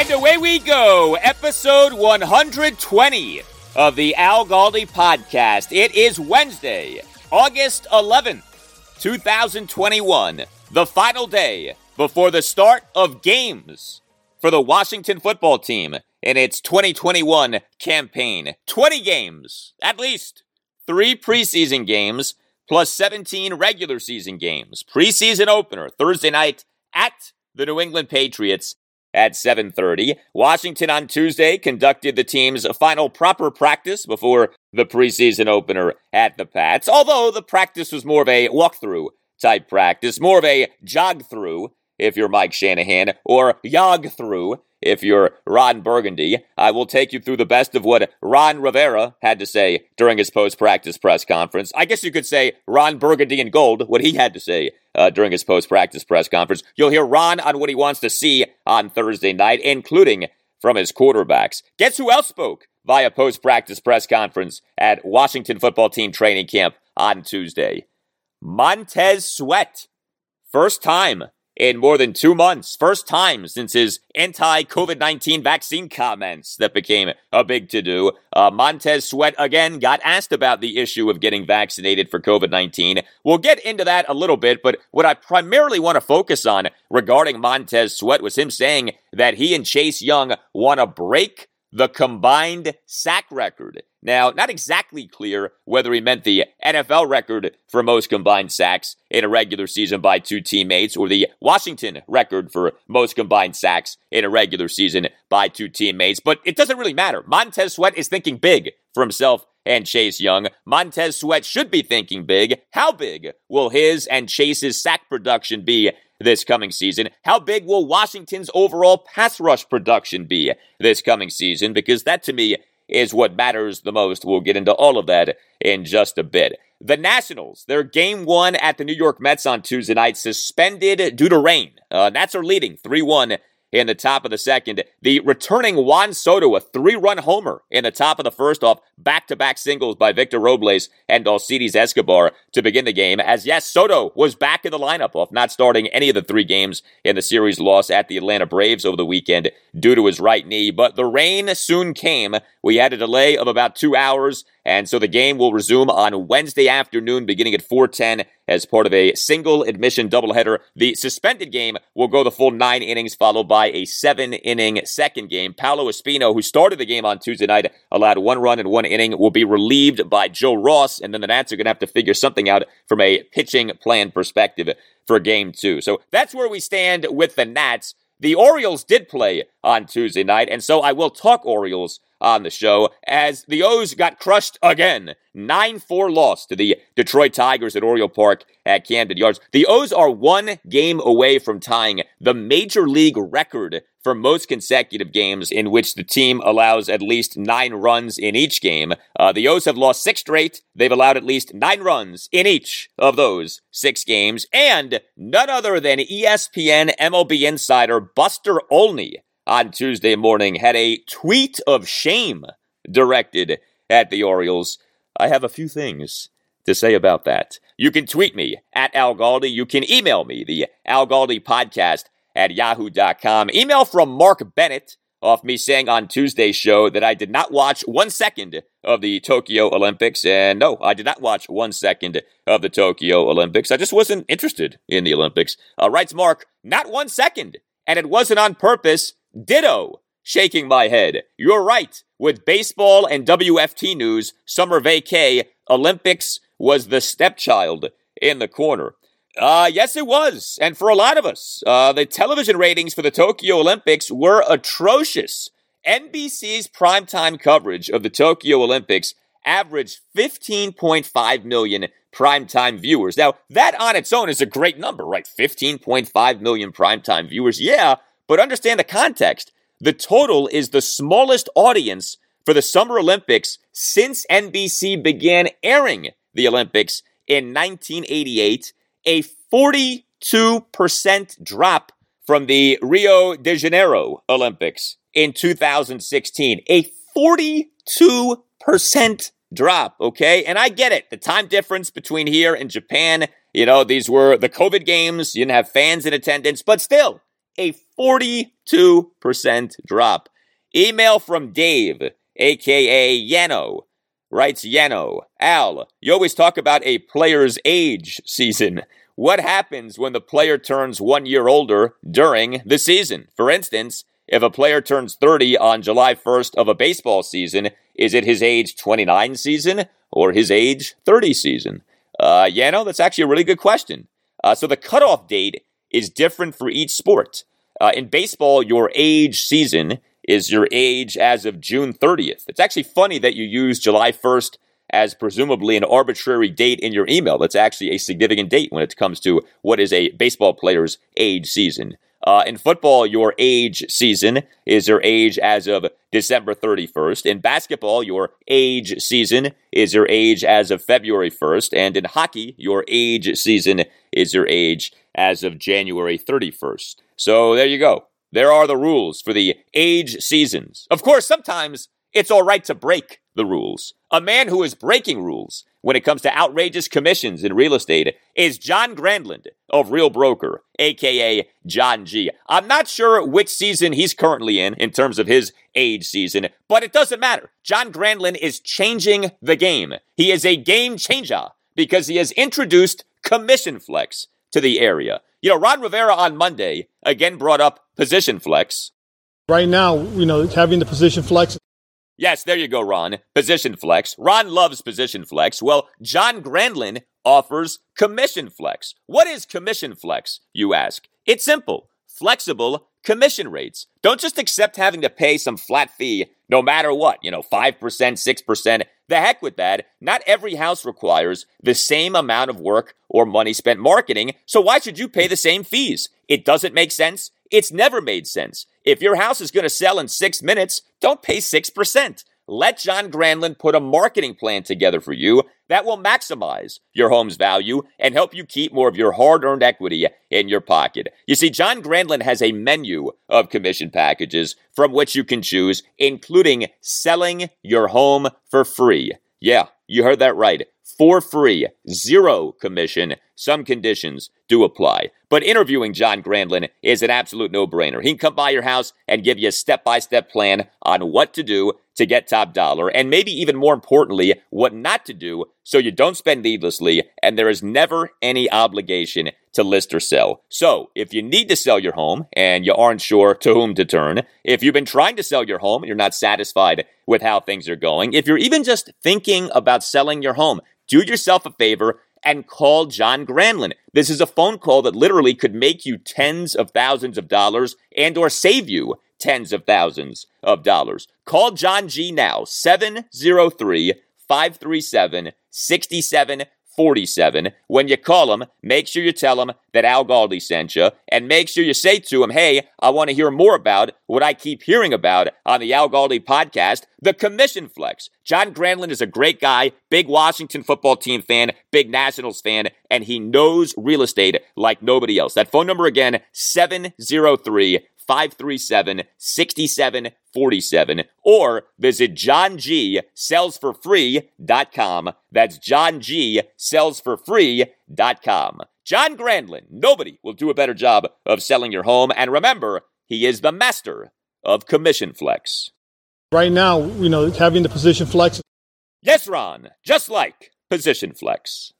And away we go, episode 120 of the Al Galdi podcast. It is Wednesday, August 11th, 2021, the final day before the start of games for the Washington football team in its 2021 campaign. 20 games, at least. Three preseason games plus 17 regular season games. Preseason opener Thursday night at the New England Patriots at 7:30. Washington on Tuesday conducted the team's final proper practice before the preseason opener at the Pats. Although the practice was more of a walkthrough type practice, more of a jog through if you're Mike Shanahan or jog through if you're Ron Burgundy. I will take you through the best of what Ron Rivera had to say during his post practice press conference. I guess you could say Ron Burgundy in gold, what he had to say uh, during his post practice press conference. You'll hear Ron on what he wants to see on Thursday night, including from his quarterbacks. Guess who else spoke via post practice press conference at Washington football team training camp on Tuesday? Montez Sweat. First time in more than two months. First time since his anti COVID 19 vaccine comments that became a big to do. Uh, Montez Sweat again got asked about the issue of getting vaccinated for COVID 19. We'll get into that a little bit, but what I primarily want to focus on regarding Montez Sweat was him saying that he and Chase Young want to break the combined sack record. Now, not exactly clear whether he meant the NFL record for most combined sacks in a regular season by two teammates or the Washington record for most combined sacks in a regular season by two teammates, but it doesn't really matter. Montez Sweat is thinking big for himself and Chase Young. Montez Sweat should be thinking big. How big will his and Chase's sack production be this coming season? How big will Washington's overall pass rush production be this coming season? Because that to me is what matters the most. We'll get into all of that in just a bit. The Nationals, their game one at the New York Mets on Tuesday night, suspended due to rain. Uh, Nats are leading 3 1 in the top of the second. The returning Juan Soto, a three run homer in the top of the first off back to back singles by Victor Robles and Alcides Escobar to begin the game. As yes, Soto was back in the lineup off not starting any of the three games in the series loss at the Atlanta Braves over the weekend due to his right knee. But the rain soon came. We had a delay of about two hours. And so the game will resume on Wednesday afternoon beginning at 410 as part of a single admission doubleheader. The suspended game will go the full nine innings, followed by a seven inning second game. Paolo Espino, who started the game on Tuesday night, allowed one run in one inning, will be relieved by Joe Ross, and then the Nats are going to have to figure something out from a pitching plan perspective for game two. So that's where we stand with the Nats. The Orioles did play on Tuesday night, and so I will talk Orioles on the show as the O's got crushed again. 9 4 loss to the Detroit Tigers at Oriole Park at Camden Yards. The O's are one game away from tying the major league record for most consecutive games in which the team allows at least nine runs in each game. Uh, the O's have lost six straight. They've allowed at least nine runs in each of those six games. And none other than ESPN MLB insider Buster Olney on Tuesday morning had a tweet of shame directed at the Orioles. I have a few things to say about that. You can tweet me at Al Galdi. You can email me, the Al Galdi podcast at yahoo.com. Email from Mark Bennett off me saying on Tuesday's show that I did not watch one second of the Tokyo Olympics. And no, I did not watch one second of the Tokyo Olympics. I just wasn't interested in the Olympics. Uh, writes Mark, not one second. And it wasn't on purpose. Ditto. Shaking my head. You're right. With baseball and WFT news, summer vacay, Olympics was the stepchild in the corner. Uh, yes, it was. And for a lot of us, uh, the television ratings for the Tokyo Olympics were atrocious. NBC's primetime coverage of the Tokyo Olympics averaged 15.5 million primetime viewers. Now, that on its own is a great number, right? 15.5 million primetime viewers. Yeah, but understand the context. The total is the smallest audience for the Summer Olympics since NBC began airing the Olympics in 1988 a 42% drop from the Rio de Janeiro Olympics in 2016. A 42% drop, okay? And I get it. The time difference between here and Japan, you know, these were the COVID games. You didn't have fans in attendance, but still, a 42% drop. Email from Dave, aka Yano, writes Yano, Al, you always talk about a player's age season. What happens when the player turns one year older during the season? For instance, if a player turns 30 on July 1st of a baseball season, is it his age 29 season or his age 30 season? Uh, yeah, no, that's actually a really good question. Uh, so the cutoff date is different for each sport. Uh, in baseball, your age season is your age as of June 30th. It's actually funny that you use July 1st as presumably an arbitrary date in your email. That's actually a significant date when it comes to what is a baseball player's age season. Uh, in football, your age season is your age as of December 31st. In basketball, your age season is your age as of February 1st. And in hockey, your age season is your age as of January 31st. So there you go. There are the rules for the age seasons. Of course, sometimes it's all right to break the rules. A man who is breaking rules when it comes to outrageous commissions in real estate is John Grandland of Real Broker, aka John G. I'm not sure which season he's currently in in terms of his age season, but it doesn't matter. John Grandland is changing the game. He is a game changer because he has introduced commission flex to the area. You know, Ron Rivera on Monday again brought up position flex. Right now, you know, having the position flex. Yes, there you go, Ron. Position flex. Ron loves position flex. Well, John Grandland offers commission flex. What is commission flex, you ask? It's simple. Flexible commission rates. Don't just accept having to pay some flat fee no matter what, you know, 5%, 6%. The heck with that. Not every house requires the same amount of work or money spent marketing, so why should you pay the same fees? It doesn't make sense. It's never made sense. If your house is going to sell in six minutes, don't pay 6%. Let John Grandland put a marketing plan together for you that will maximize your home's value and help you keep more of your hard earned equity in your pocket. You see, John Grandland has a menu of commission packages from which you can choose, including selling your home for free. Yeah, you heard that right. For free, zero commission. Some conditions do apply. But interviewing John Grandlin is an absolute no brainer. He can come by your house and give you a step by step plan on what to do to get top dollar, and maybe even more importantly, what not to do so you don't spend needlessly and there is never any obligation to list or sell. So, if you need to sell your home and you aren't sure to whom to turn, if you've been trying to sell your home and you're not satisfied with how things are going, if you're even just thinking about selling your home, do yourself a favor and call John Grandland. This is a phone call that literally could make you tens of thousands of dollars and or save you tens of thousands of dollars. Call John G now, 703 537 6747. When you call him, make sure you tell him that Al Galdi sent you, and make sure you say to him, hey, I want to hear more about what I keep hearing about on the Al Galdi podcast, the commission flex. John Granlund is a great guy, big Washington football team fan, big Nationals fan, and he knows real estate like nobody else. That phone number again, 703 537 6747 or visit johngSellsForFree.com. That's johngSellsForFree.com. John Grandlin, nobody will do a better job of selling your home. And remember, he is the master of commission flex. Right now, you know, having the position flex. Yes, Ron, just like position flex.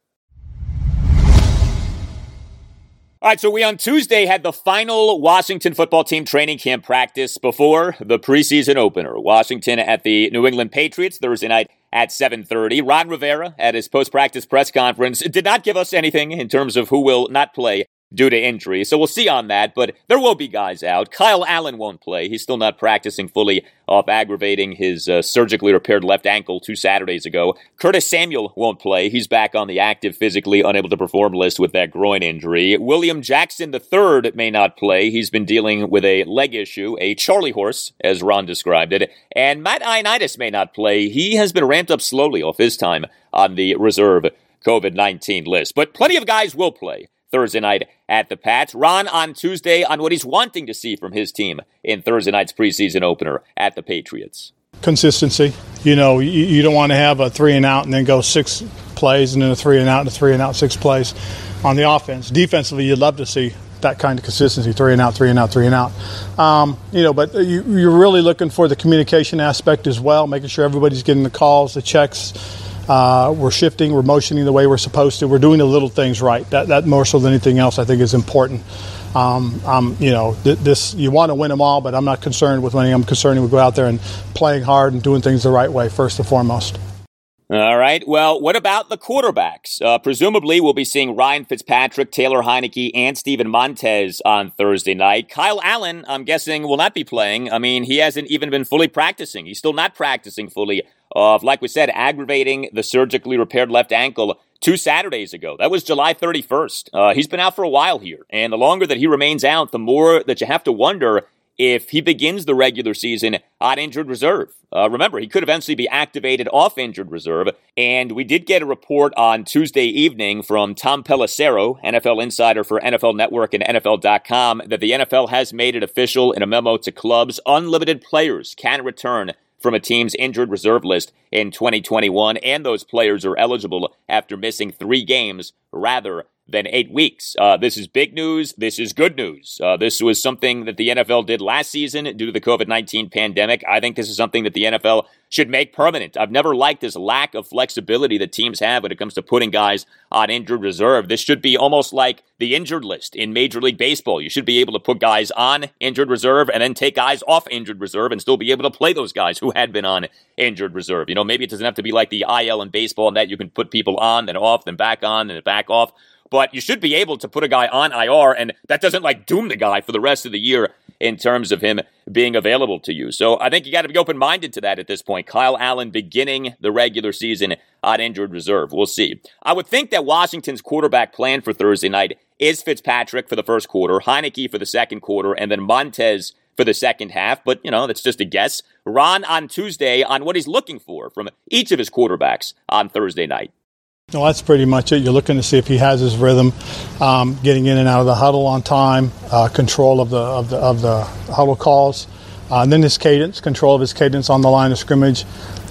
All right, so we on Tuesday had the final Washington football team training camp practice before the preseason opener. Washington at the New England Patriots Thursday night at 7:30. Ron Rivera at his post-practice press conference did not give us anything in terms of who will not play due to injury. So we'll see on that, but there will be guys out. Kyle Allen won't play. He's still not practicing fully off aggravating his uh, surgically repaired left ankle two Saturdays ago. Curtis Samuel won't play. He's back on the active, physically unable to perform list with that groin injury. William Jackson III may not play. He's been dealing with a leg issue, a Charlie horse, as Ron described it. And Matt Ioannidis may not play. He has been ramped up slowly off his time on the reserve COVID 19 list. But plenty of guys will play. Thursday night at the Pats. Ron on Tuesday on what he's wanting to see from his team in Thursday night's preseason opener at the Patriots. Consistency. You know, you, you don't want to have a three and out and then go six plays and then a three and out and a three and out, six plays on the offense. Defensively, you'd love to see that kind of consistency three and out, three and out, three and out. Um, you know, but you, you're really looking for the communication aspect as well, making sure everybody's getting the calls, the checks uh, we're shifting, we're motioning the way we're supposed to. We're doing the little things right. That, that more so than anything else, I think is important. Um, um, you know, th- this you want to win them all, but I'm not concerned with winning. I'm concerned we go out there and playing hard and doing things the right way first and foremost. All right. Well, what about the quarterbacks? Uh, presumably, we'll be seeing Ryan Fitzpatrick, Taylor Heinicke, and Steven Montez on Thursday night. Kyle Allen, I'm guessing, will not be playing. I mean, he hasn't even been fully practicing. He's still not practicing fully of, like we said, aggravating the surgically repaired left ankle two Saturdays ago. That was July 31st. Uh, he's been out for a while here. And the longer that he remains out, the more that you have to wonder if he begins the regular season on injured reserve. Uh, remember, he could eventually be activated off injured reserve. And we did get a report on Tuesday evening from Tom Pelissero, NFL insider for NFL Network and NFL.com, that the NFL has made it official in a memo to clubs unlimited players can return from a team's injured reserve list in 2021, and those players are eligible after missing three games rather than eight weeks. Uh, this is big news. This is good news. Uh, this was something that the NFL did last season due to the COVID 19 pandemic. I think this is something that the NFL should make permanent. I've never liked this lack of flexibility that teams have when it comes to putting guys on injured reserve. This should be almost like the injured list in Major League Baseball. You should be able to put guys on injured reserve and then take guys off injured reserve and still be able to play those guys who had been on injured reserve. You know, maybe it doesn't have to be like the IL in baseball and that you can put people on, then off, then back on, then back off but you should be able to put a guy on IR, and that doesn't like doom the guy for the rest of the year in terms of him being available to you. So I think you got to be open minded to that at this point. Kyle Allen beginning the regular season on injured reserve. We'll see. I would think that Washington's quarterback plan for Thursday night is Fitzpatrick for the first quarter, Heinicke for the second quarter, and then Montez for the second half. But, you know, that's just a guess. Ron on Tuesday on what he's looking for from each of his quarterbacks on Thursday night. Well, that's pretty much it. You're looking to see if he has his rhythm, um, getting in and out of the huddle on time, uh, control of the of the of the huddle calls, uh, and then his cadence, control of his cadence on the line of scrimmage.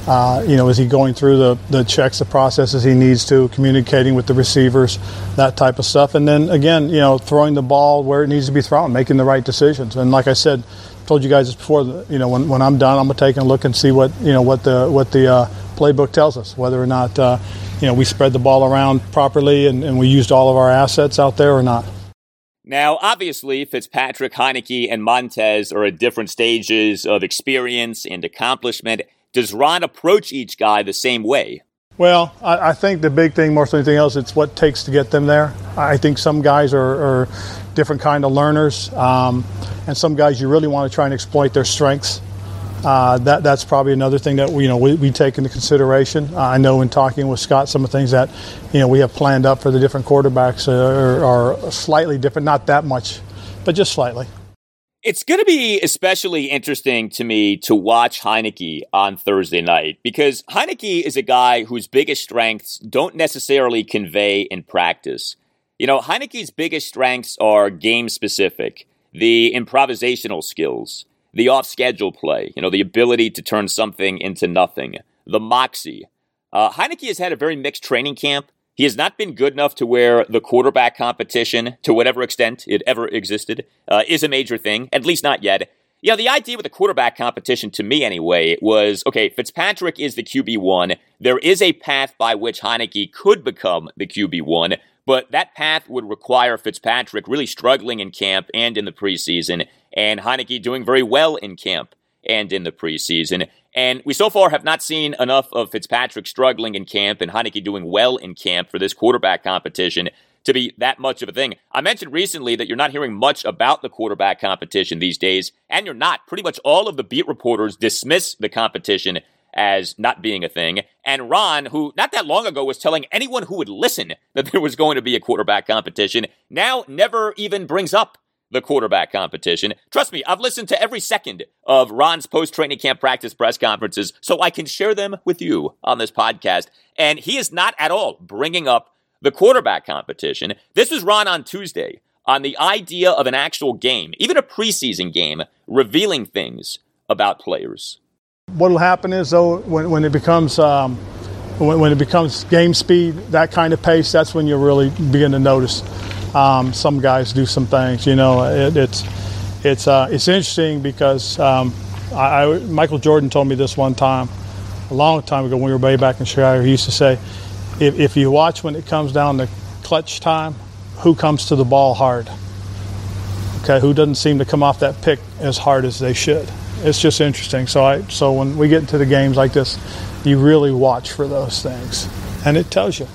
Uh, you know, is he going through the, the checks, the processes he needs to, communicating with the receivers, that type of stuff. And then again, you know, throwing the ball where it needs to be thrown, making the right decisions. And like I said, told you guys this before. You know, when, when I'm done, I'm gonna take a look and see what you know what the what the uh, playbook tells us, whether or not uh, you know, we spread the ball around properly and, and we used all of our assets out there or not. Now, obviously, Fitzpatrick, Heinicke, and Montez are at different stages of experience and accomplishment. Does Ron approach each guy the same way? Well, I, I think the big thing, more than anything else, it's what takes to get them there. I think some guys are, are different kind of learners, um, and some guys you really want to try and exploit their strengths. Uh, that that's probably another thing that we, you know we, we take into consideration. Uh, I know in talking with Scott, some of the things that you know we have planned up for the different quarterbacks are, are slightly different, not that much, but just slightly. It's going to be especially interesting to me to watch Heinicke on Thursday night because Heinicke is a guy whose biggest strengths don't necessarily convey in practice. You know, Heinicke's biggest strengths are game specific, the improvisational skills the off schedule play, you know, the ability to turn something into nothing, the moxie. Uh, Heinicke has had a very mixed training camp. He has not been good enough to where the quarterback competition, to whatever extent it ever existed, uh, is a major thing, at least not yet. You know, the idea with the quarterback competition, to me anyway, was okay, Fitzpatrick is the QB1. There is a path by which Heinicke could become the QB1, but that path would require Fitzpatrick really struggling in camp and in the preseason and Heinicke doing very well in camp and in the preseason. And we so far have not seen enough of Fitzpatrick struggling in camp and Heinicke doing well in camp for this quarterback competition to be that much of a thing. I mentioned recently that you're not hearing much about the quarterback competition these days, and you're not. Pretty much all of the beat reporters dismiss the competition as not being a thing. And Ron, who not that long ago was telling anyone who would listen that there was going to be a quarterback competition, now never even brings up the quarterback competition. Trust me, I've listened to every second of Ron's post training camp practice press conferences so I can share them with you on this podcast. And he is not at all bringing up the quarterback competition. This was Ron on Tuesday on the idea of an actual game, even a preseason game, revealing things about players. What will happen is, though, when, when it becomes um, when, when, it becomes game speed, that kind of pace, that's when you really begin to notice um, some guys do some things. You know, it, it's it's uh, it's interesting because um, I, I, Michael Jordan told me this one time, a long time ago when we were way back in Chicago. He used to say, if, if you watch when it comes down to clutch time, who comes to the ball hard? Okay, who doesn't seem to come off that pick as hard as they should? It's just interesting. So I so when we get into the games like this, you really watch for those things, and it tells you.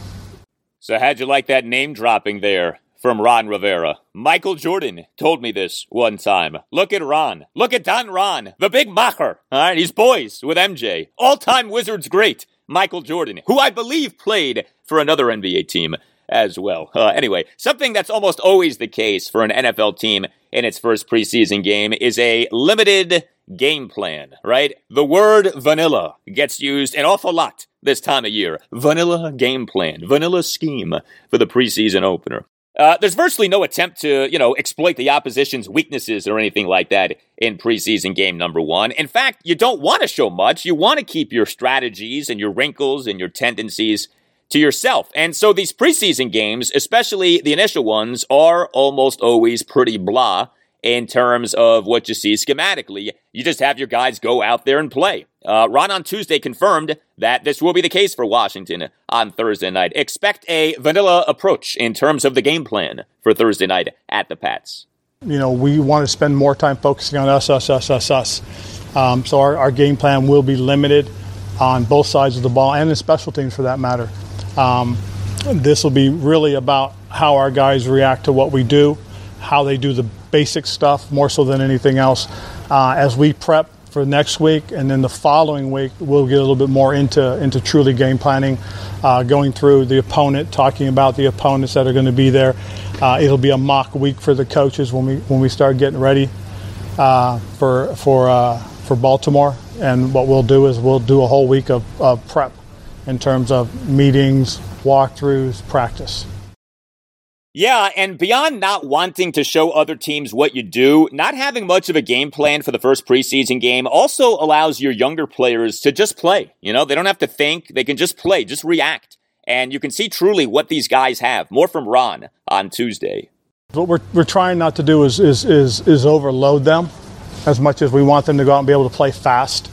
So how'd you like that name dropping there? from Ron Rivera. Michael Jordan told me this one time. Look at Ron. Look at Don Ron, the big macher. All right, he's boys with MJ. All time Wizards great, Michael Jordan, who I believe played for another NBA team as well. Uh, anyway, something that's almost always the case for an NFL team in its first preseason game is a limited game plan, right? The word vanilla gets used an awful lot this time of year. Vanilla game plan, vanilla scheme for the preseason opener. Uh, there's virtually no attempt to, you know, exploit the opposition's weaknesses or anything like that in preseason game number one. In fact, you don't want to show much. You want to keep your strategies and your wrinkles and your tendencies to yourself. And so these preseason games, especially the initial ones, are almost always pretty blah in terms of what you see schematically. You just have your guys go out there and play. Uh, Ron on Tuesday confirmed that this will be the case for Washington on Thursday night. Expect a vanilla approach in terms of the game plan for Thursday night at the Pats. You know, we want to spend more time focusing on us, us, us, us, us. Um, so our, our, game plan will be limited on both sides of the ball and in special teams for that matter. Um, this will be really about how our guys react to what we do, how they do the basic stuff more so than anything else. Uh, as we prep for next week, and then the following week, we'll get a little bit more into into truly game planning, uh, going through the opponent, talking about the opponents that are going to be there. Uh, it'll be a mock week for the coaches when we when we start getting ready uh, for for uh, for Baltimore. And what we'll do is we'll do a whole week of, of prep in terms of meetings, walkthroughs, practice. Yeah, and beyond not wanting to show other teams what you do, not having much of a game plan for the first preseason game also allows your younger players to just play. You know, they don't have to think, they can just play, just react. And you can see truly what these guys have. More from Ron on Tuesday. What we're, we're trying not to do is, is, is, is overload them as much as we want them to go out and be able to play fast.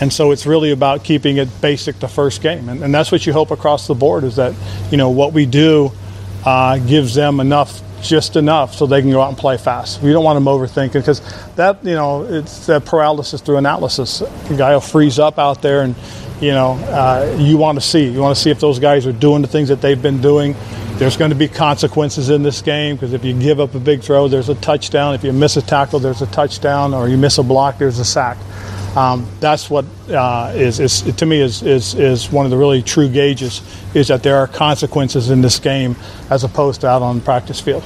And so it's really about keeping it basic the first game. And, and that's what you hope across the board is that, you know, what we do – uh, gives them enough, just enough, so they can go out and play fast. We don't want them overthinking because that, you know, it's that paralysis through analysis. The guy will freeze up out there, and you know, uh, you want to see, you want to see if those guys are doing the things that they've been doing there's going to be consequences in this game because if you give up a big throw, there's a touchdown. If you miss a tackle, there's a touchdown, or you miss a block, there's a sack. Um, that's what uh, is, is, to me is, is, is one of the really true gauges is that there are consequences in this game as opposed to out on the practice field.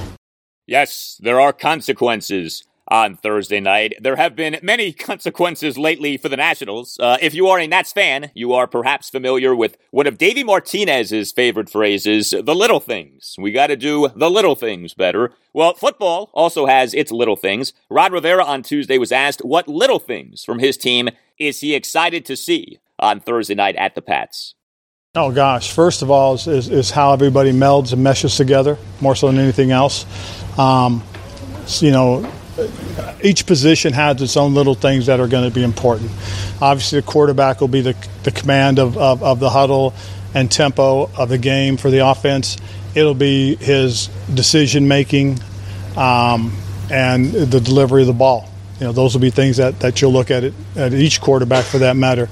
Yes, there are consequences on Thursday night. There have been many consequences lately for the Nationals. Uh, if you are a Nats fan, you are perhaps familiar with one of Davey Martinez's favorite phrases, the little things. We got to do the little things better. Well, football also has its little things. Ron Rivera on Tuesday was asked what little things from his team is he excited to see on Thursday night at the Pats. Oh gosh! First of all, is, is, is how everybody melds and meshes together more so than anything else. Um, you know, each position has its own little things that are going to be important. Obviously, the quarterback will be the, the command of, of, of the huddle and tempo of the game for the offense. It'll be his decision making um, and the delivery of the ball. You know, those will be things that, that you'll look at it at each quarterback for that matter.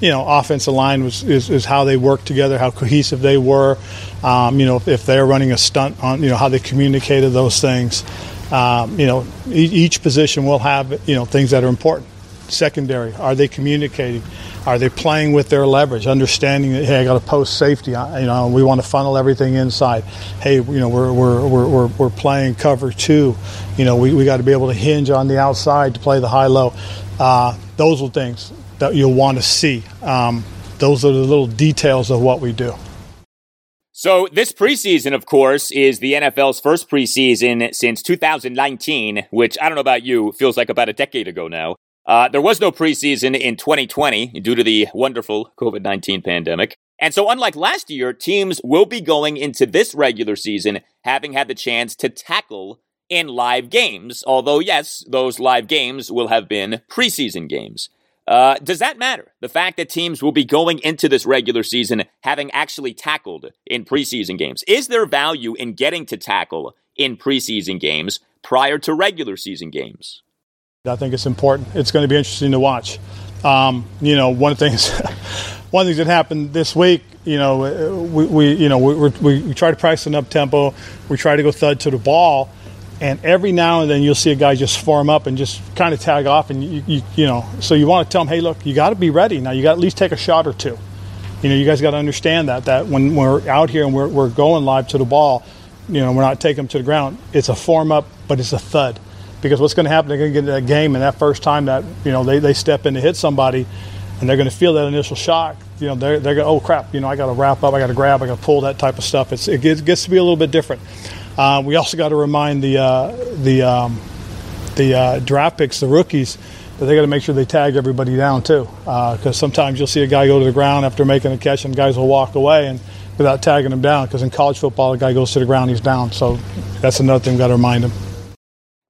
You know, offensive line was, is, is how they work together, how cohesive they were. Um, you know, if, if they're running a stunt on, you know, how they communicated those things. Um, you know, each position will have you know things that are important. Secondary, are they communicating? Are they playing with their leverage, understanding that hey, I got a post safety. You know, we want to funnel everything inside. Hey, you know, we're we're we're we're, we're playing cover two. You know, we, we got to be able to hinge on the outside to play the high low. Uh, those are things that you'll want to see. Um, those are the little details of what we do. So, this preseason, of course, is the NFL's first preseason since 2019, which I don't know about you, feels like about a decade ago now. Uh, there was no preseason in 2020 due to the wonderful COVID 19 pandemic. And so, unlike last year, teams will be going into this regular season having had the chance to tackle in live games. Although, yes, those live games will have been preseason games. Uh, does that matter? The fact that teams will be going into this regular season having actually tackled in preseason games. Is there value in getting to tackle in preseason games prior to regular season games? I think it's important. It's going to be interesting to watch. Um, you know, one of the things, one of the things that happened this week, you know, we, we you know, we, we, we try to price an up tempo. We try to go thud to the ball and every now and then you'll see a guy just form up and just kind of tag off and you, you, you know so you want to tell him hey look you got to be ready. Now you got to at least take a shot or two. You know you guys got to understand that that when we're out here and we're, we're going live to the ball you know we're not taking them to the ground. It's a form up but it's a thud. Because what's going to happen they're going to get into that game and that first time that you know they, they step in to hit somebody and they're going to feel that initial shock you know they're, they're going oh crap you know i got to wrap up i got to grab i got to pull that type of stuff. It's, it gets, it gets to be a little bit different uh, we also got to remind the uh, the um, the uh, draft picks, the rookies, that they got to make sure they tag everybody down too, because uh, sometimes you'll see a guy go to the ground after making a catch, and guys will walk away and without tagging him down. Because in college football, a guy goes to the ground, he's down. So that's another thing we got to remind him.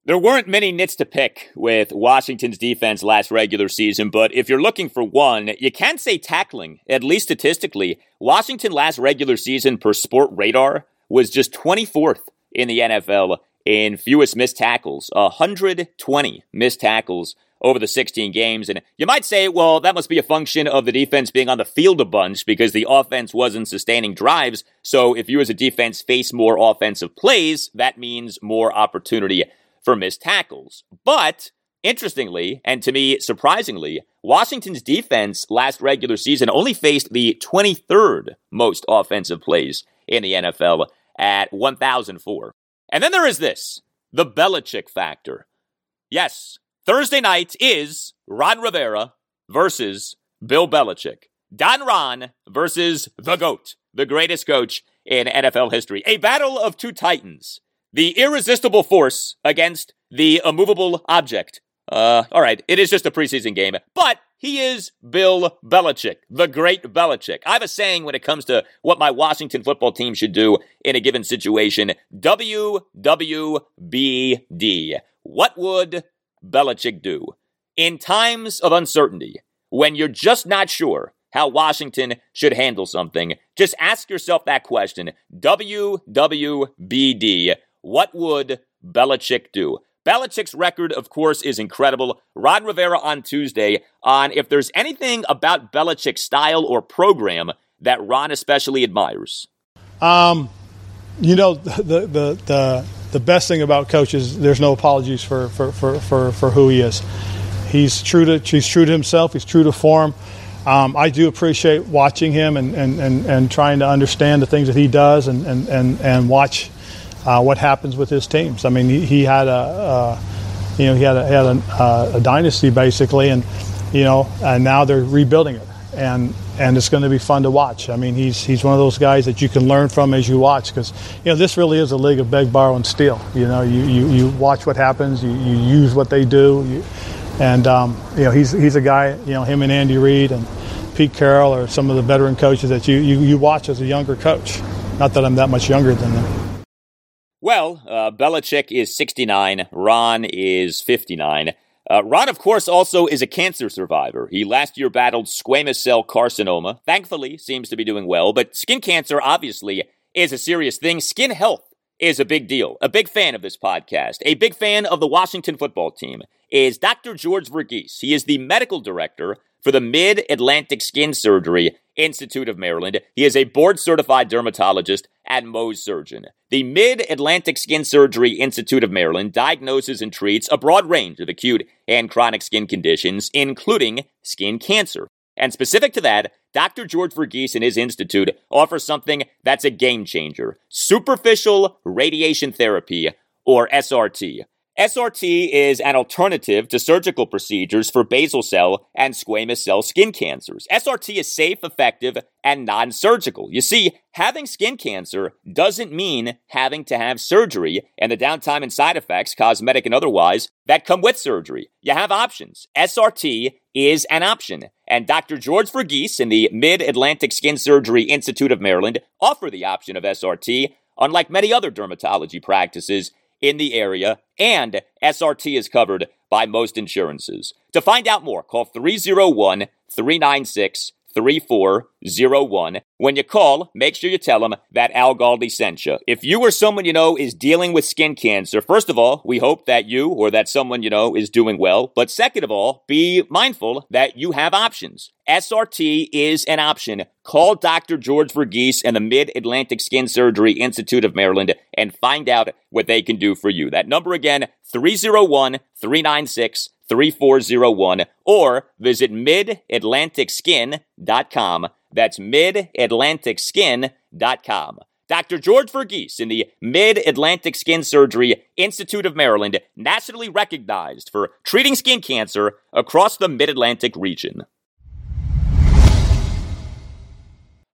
There weren't many nits to pick with Washington's defense last regular season, but if you're looking for one, you can say tackling, at least statistically. Washington last regular season per Sportradar was just 24th in the NFL in fewest missed tackles, 120 missed tackles over the 16 games. And you might say, well, that must be a function of the defense being on the field a bunch because the offense wasn't sustaining drives. So if you as a defense face more offensive plays, that means more opportunity for missed tackles. But interestingly, and to me surprisingly, Washington's defense last regular season only faced the 23rd most offensive plays in the NFL at 1,004. And then there is this the Belichick factor. Yes, Thursday night is Ron Rivera versus Bill Belichick. Don Ron versus the GOAT, the greatest coach in NFL history. A battle of two titans. The irresistible force against the immovable object. Uh, all right, it is just a preseason game, but he is Bill Belichick, the great Belichick. I have a saying when it comes to what my Washington football team should do in a given situation WWBD. What would Belichick do? In times of uncertainty, when you're just not sure how Washington should handle something, just ask yourself that question WWBD. What would Belichick do? Belichick's record, of course, is incredible. Ron Rivera on Tuesday on if there's anything about Belichick's style or program that Ron especially admires. Um, you know, the, the, the, the best thing about coach is there's no apologies for, for, for, for, for who he is. He's true to he's true to himself. He's true to form. Um, I do appreciate watching him and, and, and, and, trying to understand the things that he does and, and, and, and watch uh, what happens with his teams. I mean, he, he had a, uh, you know, he had a, had a, uh, a, dynasty basically, and you know, and now they're rebuilding it, and and it's going to be fun to watch. I mean, he's he's one of those guys that you can learn from as you watch because you know this really is a league of beg, borrow, and steal. You know, you you, you watch what happens, you, you use what they do, you, and um, you know he's he's a guy. You know, him and Andy Reid and Pete Carroll are some of the veteran coaches that you, you, you watch as a younger coach. Not that I'm that much younger than them. Well, uh, Belichick is 69. Ron is 59. Uh, Ron, of course, also is a cancer survivor. He last year battled squamous cell carcinoma. Thankfully, seems to be doing well, but skin cancer obviously is a serious thing. Skin health is a big deal. A big fan of this podcast, a big fan of the Washington football team, is Dr. George Verghese. He is the medical director for the Mid Atlantic Skin Surgery Institute of Maryland. He is a board certified dermatologist and Mohs surgeon. The Mid Atlantic Skin Surgery Institute of Maryland diagnoses and treats a broad range of acute and chronic skin conditions, including skin cancer. And specific to that, Dr. George Verghese and his institute offer something that's a game changer superficial radiation therapy, or SRT. SRT is an alternative to surgical procedures for basal cell and squamous cell skin cancers. SRT is safe, effective, and non surgical. You see, having skin cancer doesn't mean having to have surgery and the downtime and side effects, cosmetic and otherwise, that come with surgery. You have options. SRT is an option. And Dr. George Verghese and the Mid Atlantic Skin Surgery Institute of Maryland offer the option of SRT, unlike many other dermatology practices in the area, and SRT is covered by most insurances. To find out more, call 301 396 3401. When you call, make sure you tell them that Al Galdi sent you. If you or someone you know is dealing with skin cancer, first of all, we hope that you or that someone you know is doing well. But second of all, be mindful that you have options. SRT is an option. Call Dr. George Verghese and the Mid Atlantic Skin Surgery Institute of Maryland and find out what they can do for you. That number again, 301 396 3401 or visit midatlanticskin.com. That's midatlanticskin.com. Dr. George Verghese in the Mid Atlantic Skin Surgery Institute of Maryland, nationally recognized for treating skin cancer across the Mid Atlantic region.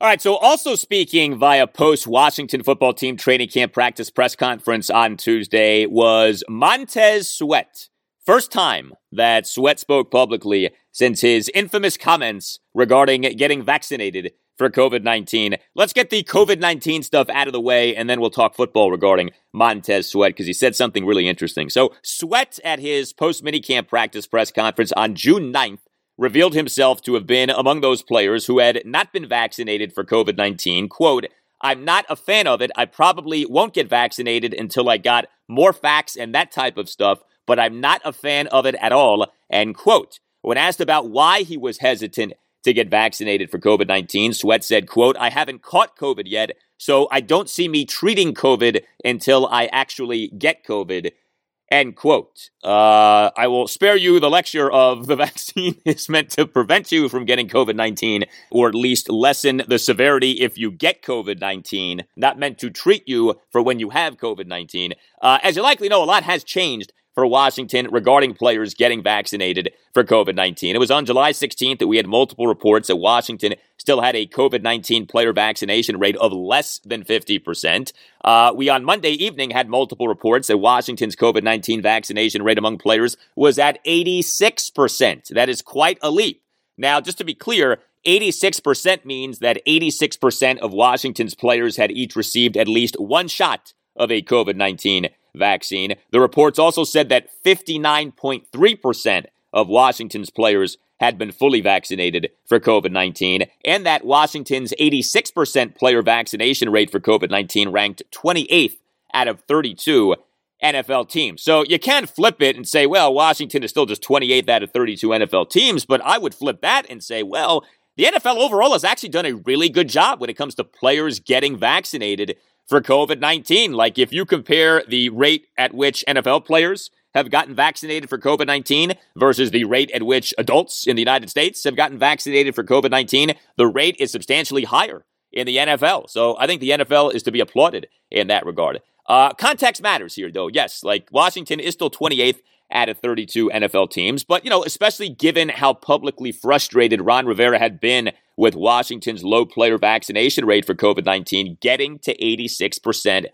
All right, so also speaking via post Washington football team training camp practice press conference on Tuesday was Montez Sweat. First time that Sweat spoke publicly since his infamous comments regarding getting vaccinated for COVID 19. Let's get the COVID 19 stuff out of the way, and then we'll talk football regarding Montez Sweat because he said something really interesting. So, Sweat at his post minicamp practice press conference on June 9th revealed himself to have been among those players who had not been vaccinated for COVID 19. Quote, I'm not a fan of it. I probably won't get vaccinated until I got more facts and that type of stuff, but I'm not a fan of it at all. End quote. When asked about why he was hesitant to get vaccinated for COVID 19, Sweat said, quote, I haven't caught COVID yet, so I don't see me treating COVID until I actually get COVID. End quote. Uh, I will spare you the lecture of the vaccine is meant to prevent you from getting COVID 19, or at least lessen the severity if you get COVID 19, not meant to treat you for when you have COVID 19. Uh, as you likely know, a lot has changed for Washington regarding players getting vaccinated for COVID 19. It was on July 16th that we had multiple reports that Washington still had a COVID 19 player vaccination rate of less than 50%. Uh, we on Monday evening had multiple reports that Washington's COVID 19 vaccination rate among players was at 86%. That is quite a leap. Now, just to be clear, 86% means that 86% of Washington's players had each received at least one shot of a COVID 19 vaccine. The reports also said that 59.3% of Washington's players had been fully vaccinated for COVID 19, and that Washington's 86% player vaccination rate for COVID 19 ranked 28th out of 32 NFL teams. So you can flip it and say, well, Washington is still just 28th out of 32 NFL teams, but I would flip that and say, well, the NFL overall has actually done a really good job when it comes to players getting vaccinated for COVID 19. Like if you compare the rate at which NFL players have gotten vaccinated for COVID 19 versus the rate at which adults in the United States have gotten vaccinated for COVID 19, the rate is substantially higher in the NFL. So I think the NFL is to be applauded in that regard. Uh, context matters here, though. Yes, like Washington is still 28th out of 32 NFL teams, but, you know, especially given how publicly frustrated Ron Rivera had been with Washington's low player vaccination rate for COVID 19, getting to 86%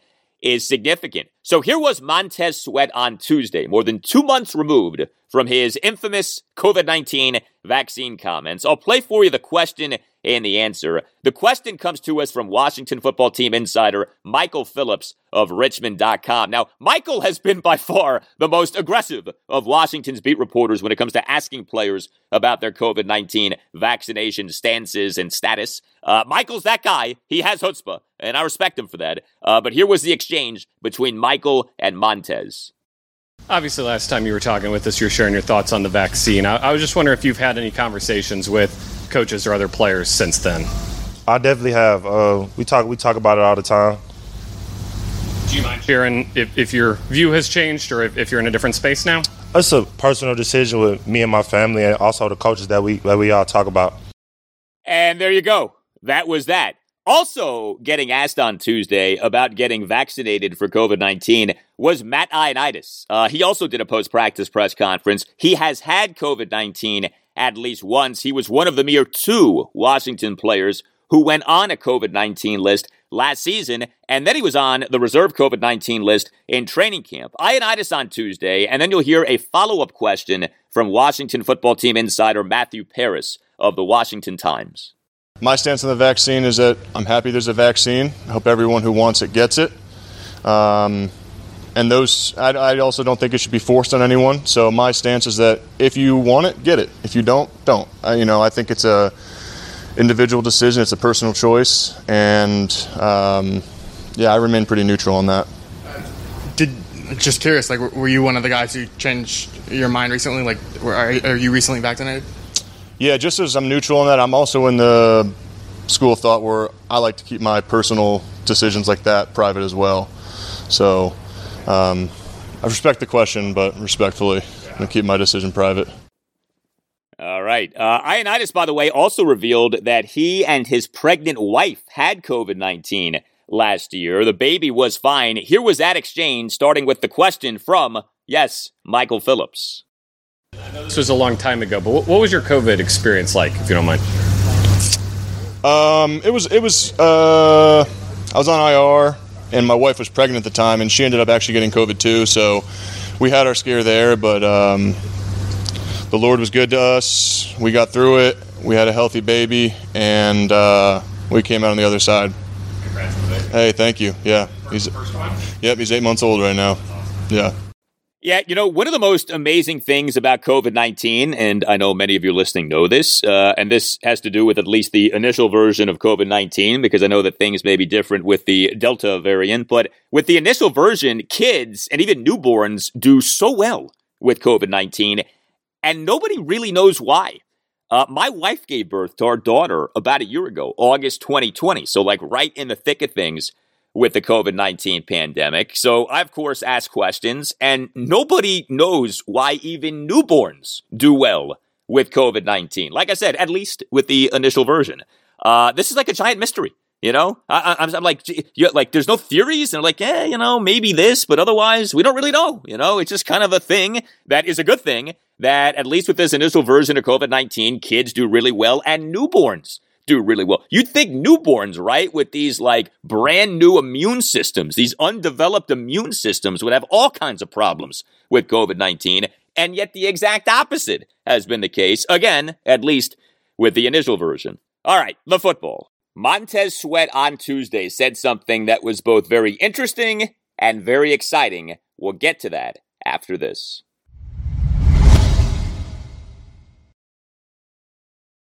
is significant. So here was Montez Sweat on Tuesday, more than two months removed from his infamous COVID 19 vaccine comments. I'll play for you the question and the answer. The question comes to us from Washington football team insider Michael Phillips of Richmond.com. Now, Michael has been by far the most aggressive of Washington's beat reporters when it comes to asking players about their COVID 19 vaccination stances and status. Uh, Michael's that guy. He has chutzpah, and I respect him for that. Uh, but here was the exchange between Michael and Montez. Obviously, last time you were talking with us, you were sharing your thoughts on the vaccine. I, I was just wondering if you've had any conversations with coaches or other players since then. I definitely have. Uh, we talk we talk about it all the time. Do you mind sharing if, if your view has changed or if, if you're in a different space now? It's a personal decision with me and my family, and also the coaches that we that we all talk about. And there you go. That was that. Also, getting asked on Tuesday about getting vaccinated for COVID 19 was Matt Ioannidis. Uh, he also did a post practice press conference. He has had COVID 19 at least once. He was one of the mere two Washington players who went on a COVID 19 list last season, and then he was on the reserve COVID 19 list in training camp. Ioannidis on Tuesday, and then you'll hear a follow up question from Washington football team insider Matthew Paras of the Washington Times. My stance on the vaccine is that I'm happy there's a vaccine. I hope everyone who wants it gets it. Um, and those, I, I, also don't think it should be forced on anyone. So my stance is that if you want it, get it. If you don't, don't. I, you know, I think it's a individual decision. It's a personal choice, and um, yeah, I remain pretty neutral on that. Did just curious, like, were you one of the guys who changed your mind recently? Like, are, are you recently vaccinated? Yeah, just as I'm neutral on that, I'm also in the school of thought where I like to keep my personal decisions like that private as well. So um, I respect the question, but respectfully, I'm going to keep my decision private. All right. Uh, Ioannidis, by the way, also revealed that he and his pregnant wife had COVID 19 last year. The baby was fine. Here was that exchange, starting with the question from, yes, Michael Phillips. This was a long time ago, but what was your COVID experience like, if you don't mind? Um, it was it was uh, I was on IR, and my wife was pregnant at the time, and she ended up actually getting COVID too. So we had our scare there, but um, the Lord was good to us. We got through it. We had a healthy baby, and uh, we came out on the other side. Hey, thank you. Yeah, he's yep, he's eight months old right now. Yeah. Yeah, you know, one of the most amazing things about COVID 19, and I know many of you listening know this, uh, and this has to do with at least the initial version of COVID 19, because I know that things may be different with the Delta variant, but with the initial version, kids and even newborns do so well with COVID 19, and nobody really knows why. Uh, my wife gave birth to our daughter about a year ago, August 2020. So, like, right in the thick of things with the COVID 19 pandemic. So I, of course, ask questions, and nobody knows why even newborns do well with COVID 19. Like I said, at least with the initial version. Uh, this is like a giant mystery. You know, I, am like, like, there's no theories, and like, yeah, you know, maybe this, but otherwise, we don't really know. You know, it's just kind of a thing that is a good thing that at least with this initial version of COVID 19, kids do really well, and newborns do really well. You'd think newborns, right, with these like brand new immune systems, these undeveloped immune systems would have all kinds of problems with COVID 19. And yet the exact opposite has been the case, again, at least with the initial version. All right, the football. Montez Sweat on Tuesday said something that was both very interesting and very exciting. We'll get to that after this.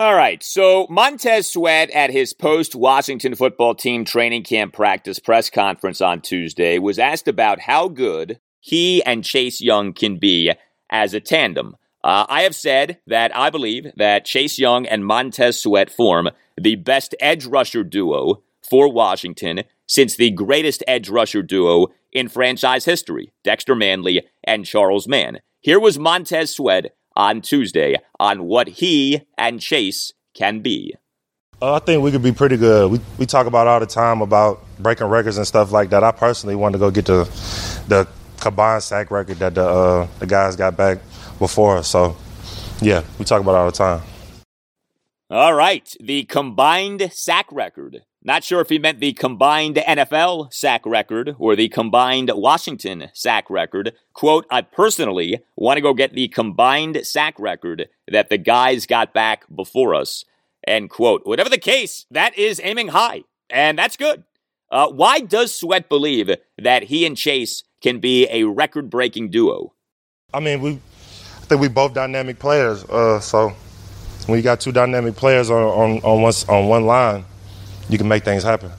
All right, so Montez Sweat at his post Washington football team training camp practice press conference on Tuesday was asked about how good he and Chase Young can be as a tandem. Uh, I have said that I believe that Chase Young and Montez Sweat form the best edge rusher duo for Washington since the greatest edge rusher duo in franchise history, Dexter Manley and Charles Mann. Here was Montez Sweat on Tuesday on what he and Chase can be. Uh, I think we could be pretty good. We, we talk about all the time about breaking records and stuff like that. I personally want to go get the the combined sack record that the uh, the guys got back before us. So, yeah, we talk about it all the time. All right, the combined sack record. Not sure if he meant the combined NFL sack record or the combined Washington sack record. Quote, I personally want to go get the combined sack record that the guys got back before us. End quote. Whatever the case, that is aiming high, and that's good. Uh, why does Sweat believe that he and Chase can be a record breaking duo? I mean, we I think we both dynamic players. Uh, so when you got two dynamic players on, on, on, one, on one line, you can make things happen.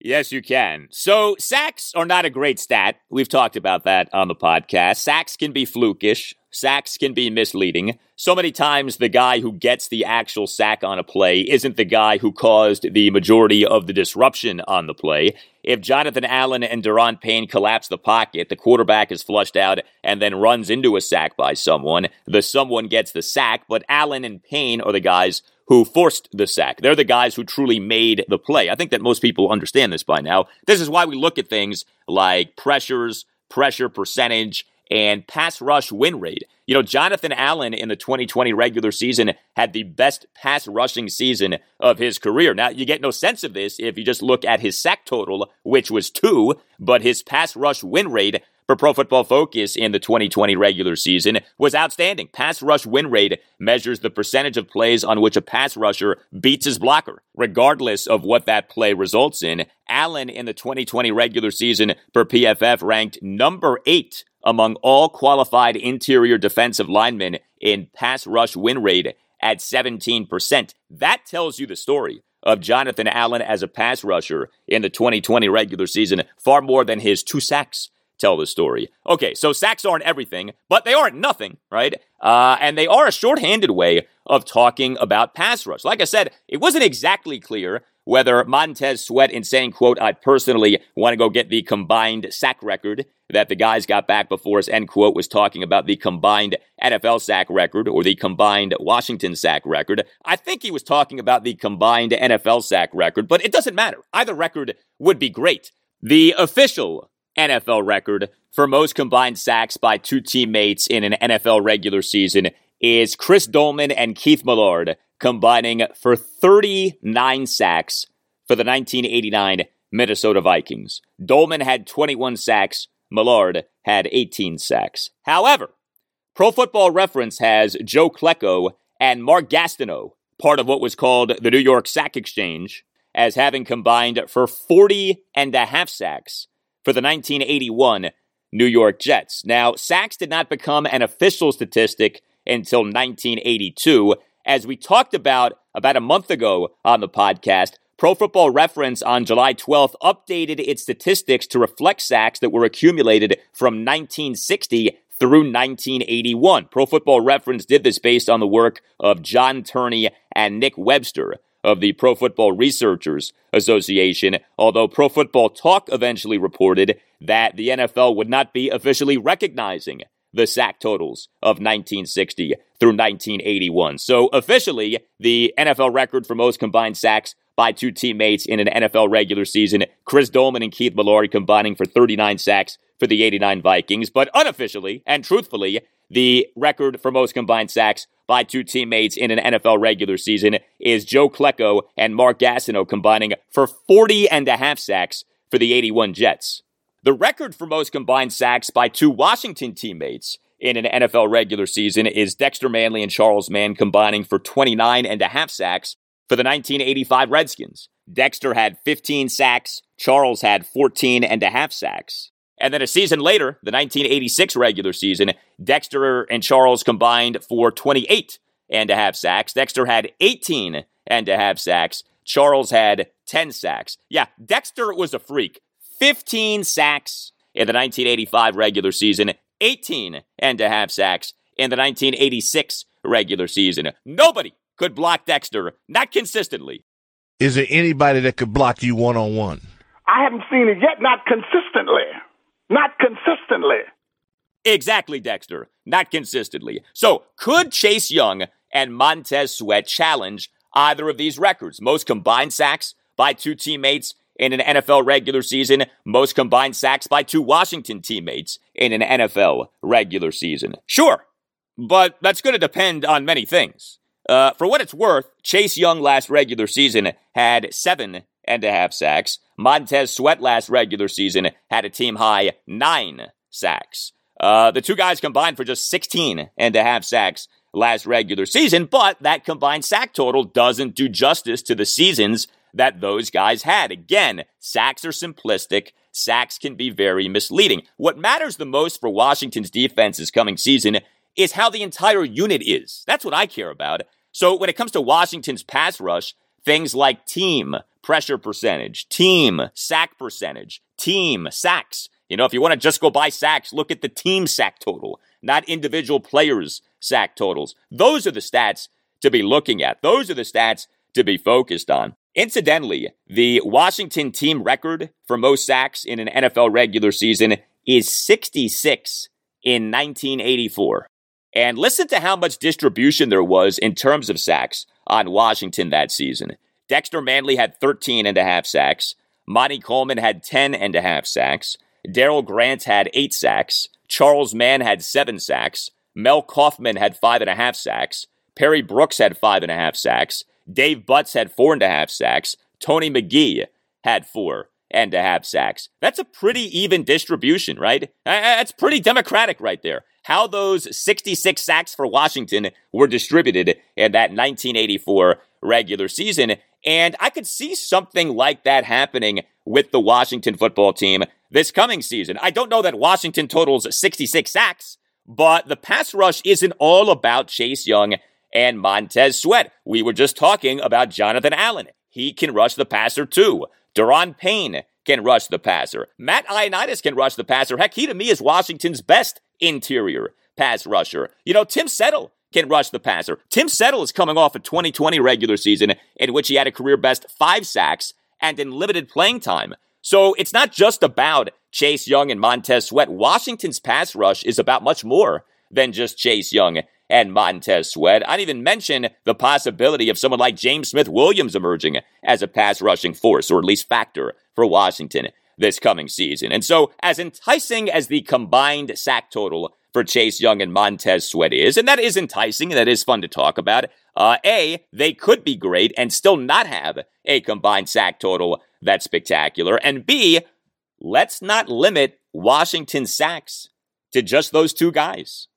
Yes, you can. So, sacks are not a great stat. We've talked about that on the podcast. Sacks can be flukish, sacks can be misleading. So many times, the guy who gets the actual sack on a play isn't the guy who caused the majority of the disruption on the play. If Jonathan Allen and Daron Payne collapse the pocket, the quarterback is flushed out and then runs into a sack by someone. The someone gets the sack, but Allen and Payne are the guys who forced the sack. They're the guys who truly made the play. I think that most people understand this by now. This is why we look at things like pressures, pressure percentage, and pass rush win rate. You know, Jonathan Allen in the 2020 regular season had the best pass rushing season of his career. Now, you get no sense of this if you just look at his sack total, which was two, but his pass rush win rate for Pro Football Focus in the 2020 regular season was outstanding. Pass rush win rate measures the percentage of plays on which a pass rusher beats his blocker, regardless of what that play results in. Allen in the 2020 regular season per PFF ranked number eight among all qualified interior defensive linemen in pass rush win rate at 17%. That tells you the story of Jonathan Allen as a pass rusher in the 2020 regular season, far more than his two sacks tell the story. Okay, so sacks aren't everything, but they aren't nothing, right? Uh, and they are a shorthanded way of talking about pass rush. Like I said, it wasn't exactly clear whether Montez Sweat in saying, quote, I personally want to go get the combined sack record that the guys got back before us, end quote, was talking about the combined NFL sack record or the combined Washington sack record. I think he was talking about the combined NFL sack record, but it doesn't matter. Either record would be great. The official NFL record for most combined sacks by two teammates in an NFL regular season is Chris Doleman and Keith Millard combining for 39 sacks for the 1989 Minnesota Vikings. Doleman had 21 sacks, Millard had 18 sacks. However, Pro Football Reference has Joe Klecko and Mark Gastineau, part of what was called the New York Sack Exchange, as having combined for 40 and a half sacks for the 1981 New York Jets. Now, sacks did not become an official statistic until 1982. As we talked about about a month ago on the podcast. Pro Football Reference on July 12th updated its statistics to reflect sacks that were accumulated from 1960 through 1981. Pro Football Reference did this based on the work of John Turney and Nick Webster of the Pro Football Researchers Association, although Pro Football Talk eventually reported that the NFL would not be officially recognizing the sack totals of 1960 through 1981. So officially, the NFL record for most combined sacks by two teammates in an NFL regular season, Chris Doleman and Keith Millard combining for 39 sacks for the 89 Vikings, but unofficially and truthfully, the record for most combined sacks by two teammates in an NFL regular season is Joe Klecko and Mark Gastineau combining for 40 and a half sacks for the 81 Jets. The record for most combined sacks by two Washington teammates in an NFL regular season is Dexter Manley and Charles Mann combining for 29 and a half sacks for the 1985 Redskins. Dexter had 15 sacks, Charles had 14 and a half sacks. And then a season later, the 1986 regular season, Dexter and Charles combined for 28 and a half sacks. Dexter had 18 and a half sacks. Charles had 10 sacks. Yeah, Dexter was a freak. 15 sacks in the 1985 regular season, 18 and a half sacks in the 1986 regular season. Nobody could block Dexter, not consistently. Is there anybody that could block you one on one? I haven't seen it yet, not consistently. Not consistently. Exactly, Dexter. Not consistently. So, could Chase Young and Montez Sweat challenge either of these records? Most combined sacks by two teammates in an NFL regular season, most combined sacks by two Washington teammates in an NFL regular season. Sure, but that's going to depend on many things. Uh, for what it's worth, Chase Young last regular season had seven and a half sacks. Montez Sweat last regular season had a team high nine sacks. Uh, the two guys combined for just 16 and a half sacks last regular season, but that combined sack total doesn't do justice to the seasons that those guys had. Again, sacks are simplistic. Sacks can be very misleading. What matters the most for Washington's defense this coming season is how the entire unit is. That's what I care about. So when it comes to Washington's pass rush, things like team pressure percentage, team sack percentage, team sacks. You know, if you want to just go by sacks, look at the team sack total, not individual players' sack totals. Those are the stats to be looking at. Those are the stats to be focused on. Incidentally, the Washington team record for most sacks in an NFL regular season is 66 in 1984. And listen to how much distribution there was in terms of sacks on Washington that season. Dexter Manley had 13 and a half sacks. Monte Coleman had 10 and a half sacks. Darryl Grant had eight sacks. Charles Mann had seven sacks. Mel Kaufman had five and a half sacks. Perry Brooks had five and a half sacks. Dave Butz had four and a half sacks. Tony McGee had four and a half sacks. That's a pretty even distribution, right? That's pretty democratic right there. How those 66 sacks for Washington were distributed in that 1984 regular season. And I could see something like that happening with the Washington football team this coming season. I don't know that Washington totals 66 sacks, but the pass rush isn't all about Chase Young and Montez Sweat. We were just talking about Jonathan Allen. He can rush the passer too. Daron Payne can rush the passer. Matt Ioannidis can rush the passer. Heck, he to me is Washington's best interior pass rusher. You know, Tim Settle can rush the passer. Tim Settle is coming off a 2020 regular season in which he had a career best five sacks and in limited playing time. So it's not just about Chase Young and Montez Sweat. Washington's pass rush is about much more than just Chase Young and Montez Sweat. I'd even mention the possibility of someone like James Smith Williams emerging as a pass rushing force, or at least factor, for Washington this coming season. And so, as enticing as the combined sack total for Chase Young and Montez Sweat is, and that is enticing, and that is fun to talk about. Uh, a, they could be great and still not have a combined sack total that's spectacular. And B, let's not limit Washington sacks to just those two guys.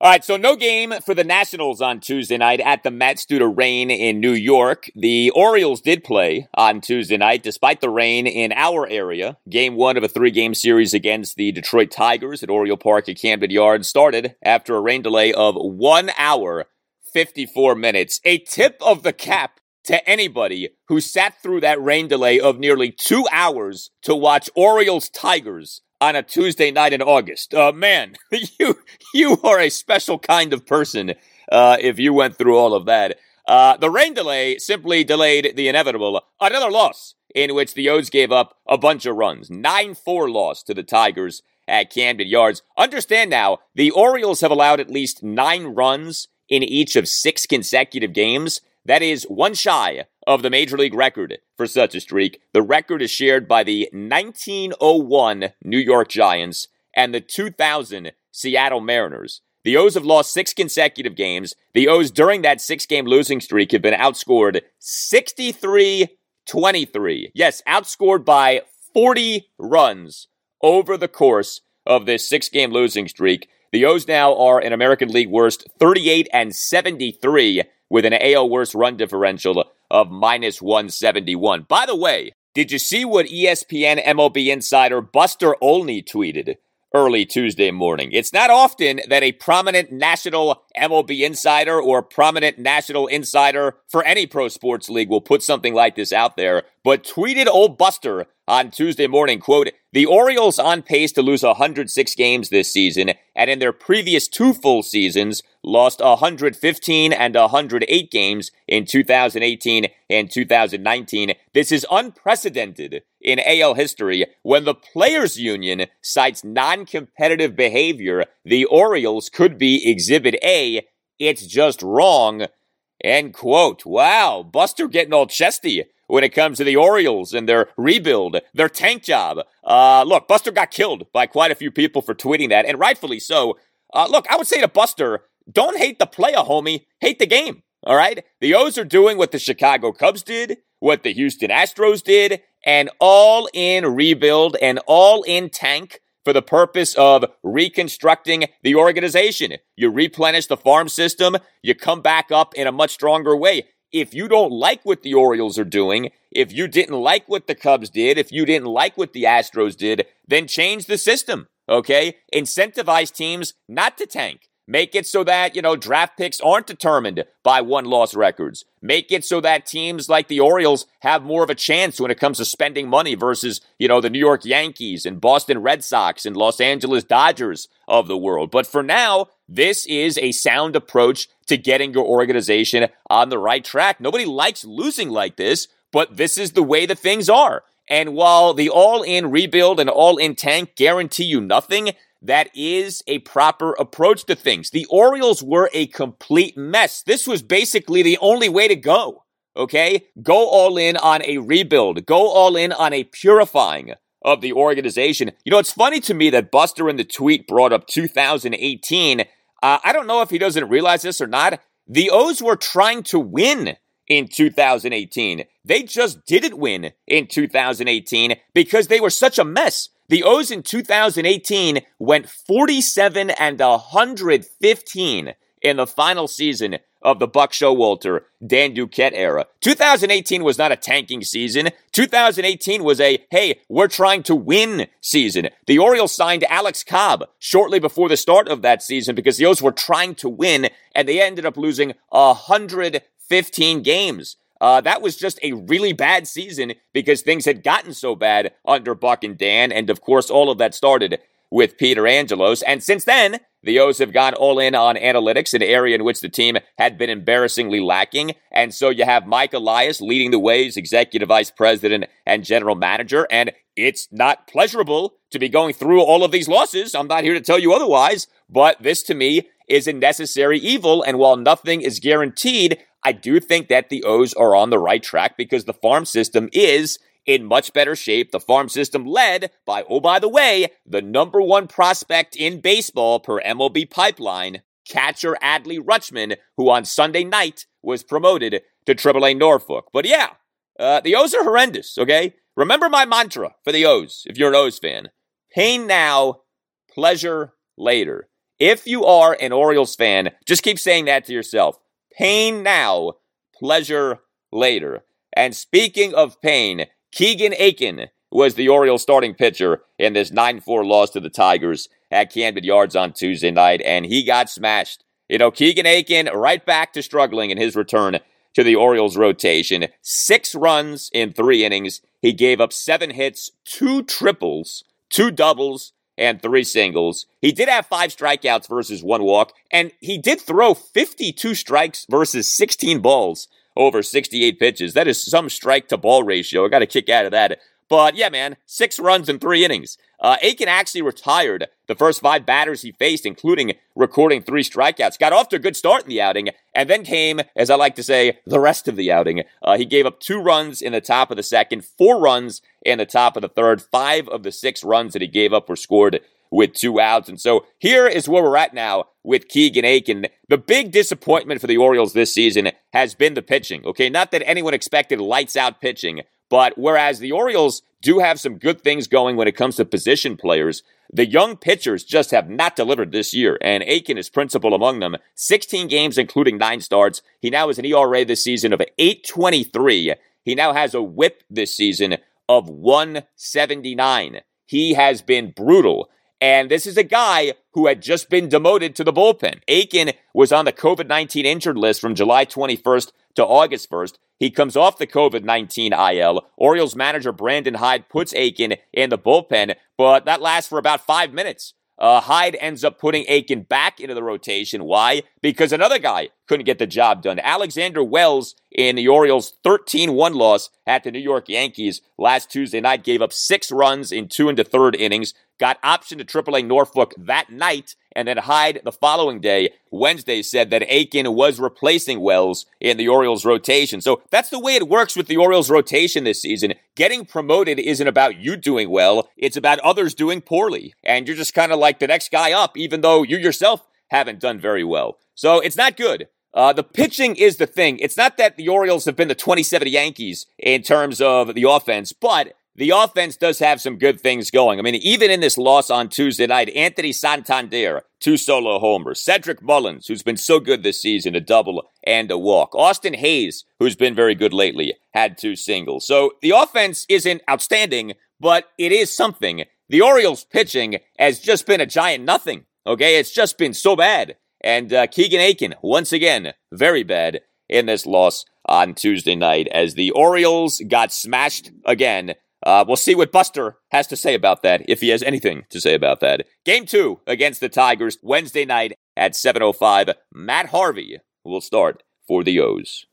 All right, so no game for the Nationals on Tuesday night at the Mets due to rain in New York. The Orioles did play on Tuesday night despite the rain in our area. Game one of a three game series against the Detroit Tigers at Oriole Park at Camden Yards started after a rain delay of one hour, 54 minutes. A tip of the cap to anybody who sat through that rain delay of nearly two hours to watch Orioles Tigers on a Tuesday night in August. Uh, man, you you are a special kind of person uh, if you went through all of that. Uh, the rain delay simply delayed the inevitable. Another loss in which the O's gave up a bunch of runs. 9 4 loss to the Tigers at Camden Yards. Understand now, the Orioles have allowed at least nine runs in each of six consecutive games. That is one shy of the major league record for such a streak. The record is shared by the 1901 New York Giants and the 2000 Seattle Mariners. The O's have lost six consecutive games. The O's during that six game losing streak have been outscored 63 23. Yes, outscored by 40 runs over the course of this six game losing streak. The O's now are an American League worst 38 and 73 with an AL worst run differential of minus 171. By the way, did you see what ESPN MLB insider Buster Olney tweeted? Early Tuesday morning. It's not often that a prominent national MLB insider or prominent national insider for any pro sports league will put something like this out there, but tweeted old Buster on Tuesday morning, quote, the Orioles on pace to lose 106 games this season, and in their previous two full seasons, lost 115 and 108 games in 2018 and 2019. This is unprecedented in AL history when the Players Union cites non competitive behavior. The Orioles could be Exhibit A. It's just wrong. End quote. Wow, Buster getting all chesty when it comes to the Orioles and their rebuild, their tank job. Uh, look, Buster got killed by quite a few people for tweeting that, and rightfully so. Uh, look, I would say to Buster, don't hate the player, homie. Hate the game. All right? The O's are doing what the Chicago Cubs did, what the Houston Astros did, an all in rebuild, an all in tank for the purpose of reconstructing the organization. You replenish the farm system, you come back up in a much stronger way. If you don't like what the Orioles are doing, if you didn't like what the Cubs did, if you didn't like what the Astros did, then change the system, okay? Incentivize teams not to tank. Make it so that, you know, draft picks aren't determined by one loss records. Make it so that teams like the Orioles have more of a chance when it comes to spending money versus, you know, the New York Yankees and Boston Red Sox and Los Angeles Dodgers of the world. But for now, this is a sound approach to getting your organization on the right track. Nobody likes losing like this, but this is the way that things are. And while the all in rebuild and all in tank guarantee you nothing, that is a proper approach to things. The Orioles were a complete mess. This was basically the only way to go. Okay? Go all in on a rebuild. Go all in on a purifying of the organization. You know, it's funny to me that Buster in the tweet brought up 2018. Uh, I don't know if he doesn't realize this or not. The O's were trying to win in 2018. They just didn't win in 2018 because they were such a mess. The O's in 2018 went 47 and 115 in the final season of the Buck Showalter Dan Duquette era. 2018 was not a tanking season. 2018 was a, hey, we're trying to win season. The Orioles signed Alex Cobb shortly before the start of that season because the O's were trying to win and they ended up losing 115 games. Uh, that was just a really bad season because things had gotten so bad under Buck and Dan. And of course, all of that started with Peter Angelos. And since then, the O's have gone all in on analytics, an area in which the team had been embarrassingly lacking. And so you have Mike Elias leading the way as executive vice president and general manager. And it's not pleasurable to be going through all of these losses. I'm not here to tell you otherwise, but this to me is a necessary evil. And while nothing is guaranteed, I do think that the O's are on the right track because the farm system is in much better shape. The farm system led by, oh, by the way, the number one prospect in baseball per MLB pipeline, catcher Adley Rutschman, who on Sunday night was promoted to AAA Norfolk. But yeah, uh, the O's are horrendous, okay? Remember my mantra for the O's if you're an O's fan pain now, pleasure later. If you are an Orioles fan, just keep saying that to yourself. Pain now, pleasure later. And speaking of pain, Keegan Akin was the Orioles starting pitcher in this 9 4 loss to the Tigers at Camden Yards on Tuesday night, and he got smashed You know, Keegan Akin right back to struggling in his return to the Orioles rotation. Six runs in three innings. He gave up seven hits, two triples, two doubles, and three singles. He did have five strikeouts versus one walk, and he did throw 52 strikes versus 16 balls over 68 pitches. That is some strike to ball ratio. I got a kick out of that. But yeah, man, six runs in three innings. Uh, Akin actually retired the first five batters he faced, including recording three strikeouts. Got off to a good start in the outing, and then came, as I like to say, the rest of the outing. Uh, he gave up two runs in the top of the second, four runs in the top of the third. Five of the six runs that he gave up were scored with two outs. And so here is where we're at now with Keegan Akin. The big disappointment for the Orioles this season has been the pitching. Okay, not that anyone expected lights out pitching, but whereas the Orioles do have some good things going when it comes to position players, the young pitchers just have not delivered this year, and Akin is principal among them. 16 games, including nine starts. He now has an ERA this season of 823. He now has a whip this season of 179. He has been brutal. And this is a guy who had just been demoted to the bullpen. Akin was on the COVID 19 injured list from July 21st to August 1st. He comes off the COVID 19 IL. Orioles manager Brandon Hyde puts Akin in the bullpen, but that lasts for about five minutes. Uh, Hyde ends up putting Akin back into the rotation. Why? Because another guy couldn't get the job done. Alexander Wells in the Orioles' 13 1 loss at the New York Yankees last Tuesday night gave up six runs in two and the third innings, got option to AAA Norfolk that night, and then Hyde the following day, Wednesday, said that Akin was replacing Wells in the Orioles rotation. So that's the way it works with the Orioles rotation this season. Getting promoted isn't about you doing well, it's about others doing poorly. And you're just kind of like the next guy up, even though you yourself haven't done very well. So it's not good. Uh, the pitching is the thing. It's not that the Orioles have been the 27 Yankees in terms of the offense, but the offense does have some good things going. I mean, even in this loss on Tuesday night, Anthony Santander, two solo homers. Cedric Mullins, who's been so good this season, a double and a walk. Austin Hays, who's been very good lately, had two singles. So the offense isn't outstanding, but it is something. The Orioles pitching has just been a giant nothing. Okay, it's just been so bad. And uh, Keegan Akin, once again, very bad in this loss on Tuesday night as the Orioles got smashed again uh, we'll see what Buster has to say about that, if he has anything to say about that. Game two against the Tigers, Wednesday night at 7.05. Matt Harvey will start for the O's.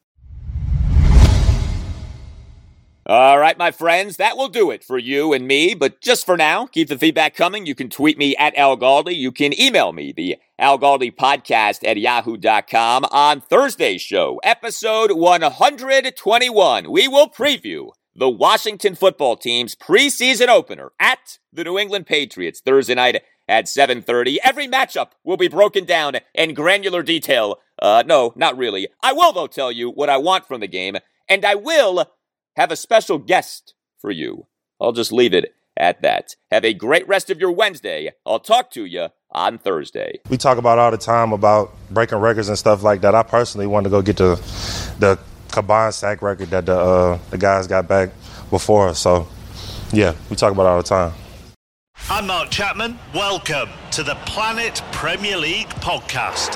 All right, my friends, that will do it for you and me. But just for now, keep the feedback coming. You can tweet me at Al Galdi. You can email me, the Al Galdi podcast at yahoo.com. On Thursday's show, episode 121, we will preview the Washington football team's preseason opener at the New England Patriots Thursday night at 7:30. Every matchup will be broken down in granular detail. Uh no, not really. I will though tell you what I want from the game, and I will have a special guest for you. I'll just leave it at that. Have a great rest of your Wednesday. I'll talk to you on Thursday. We talk about all the time about breaking records and stuff like that. I personally want to go get the the combined sack record that the uh, the guys got back before. So, yeah, we talk about it all the time. I'm Mark Chapman. Welcome to the Planet Premier League podcast.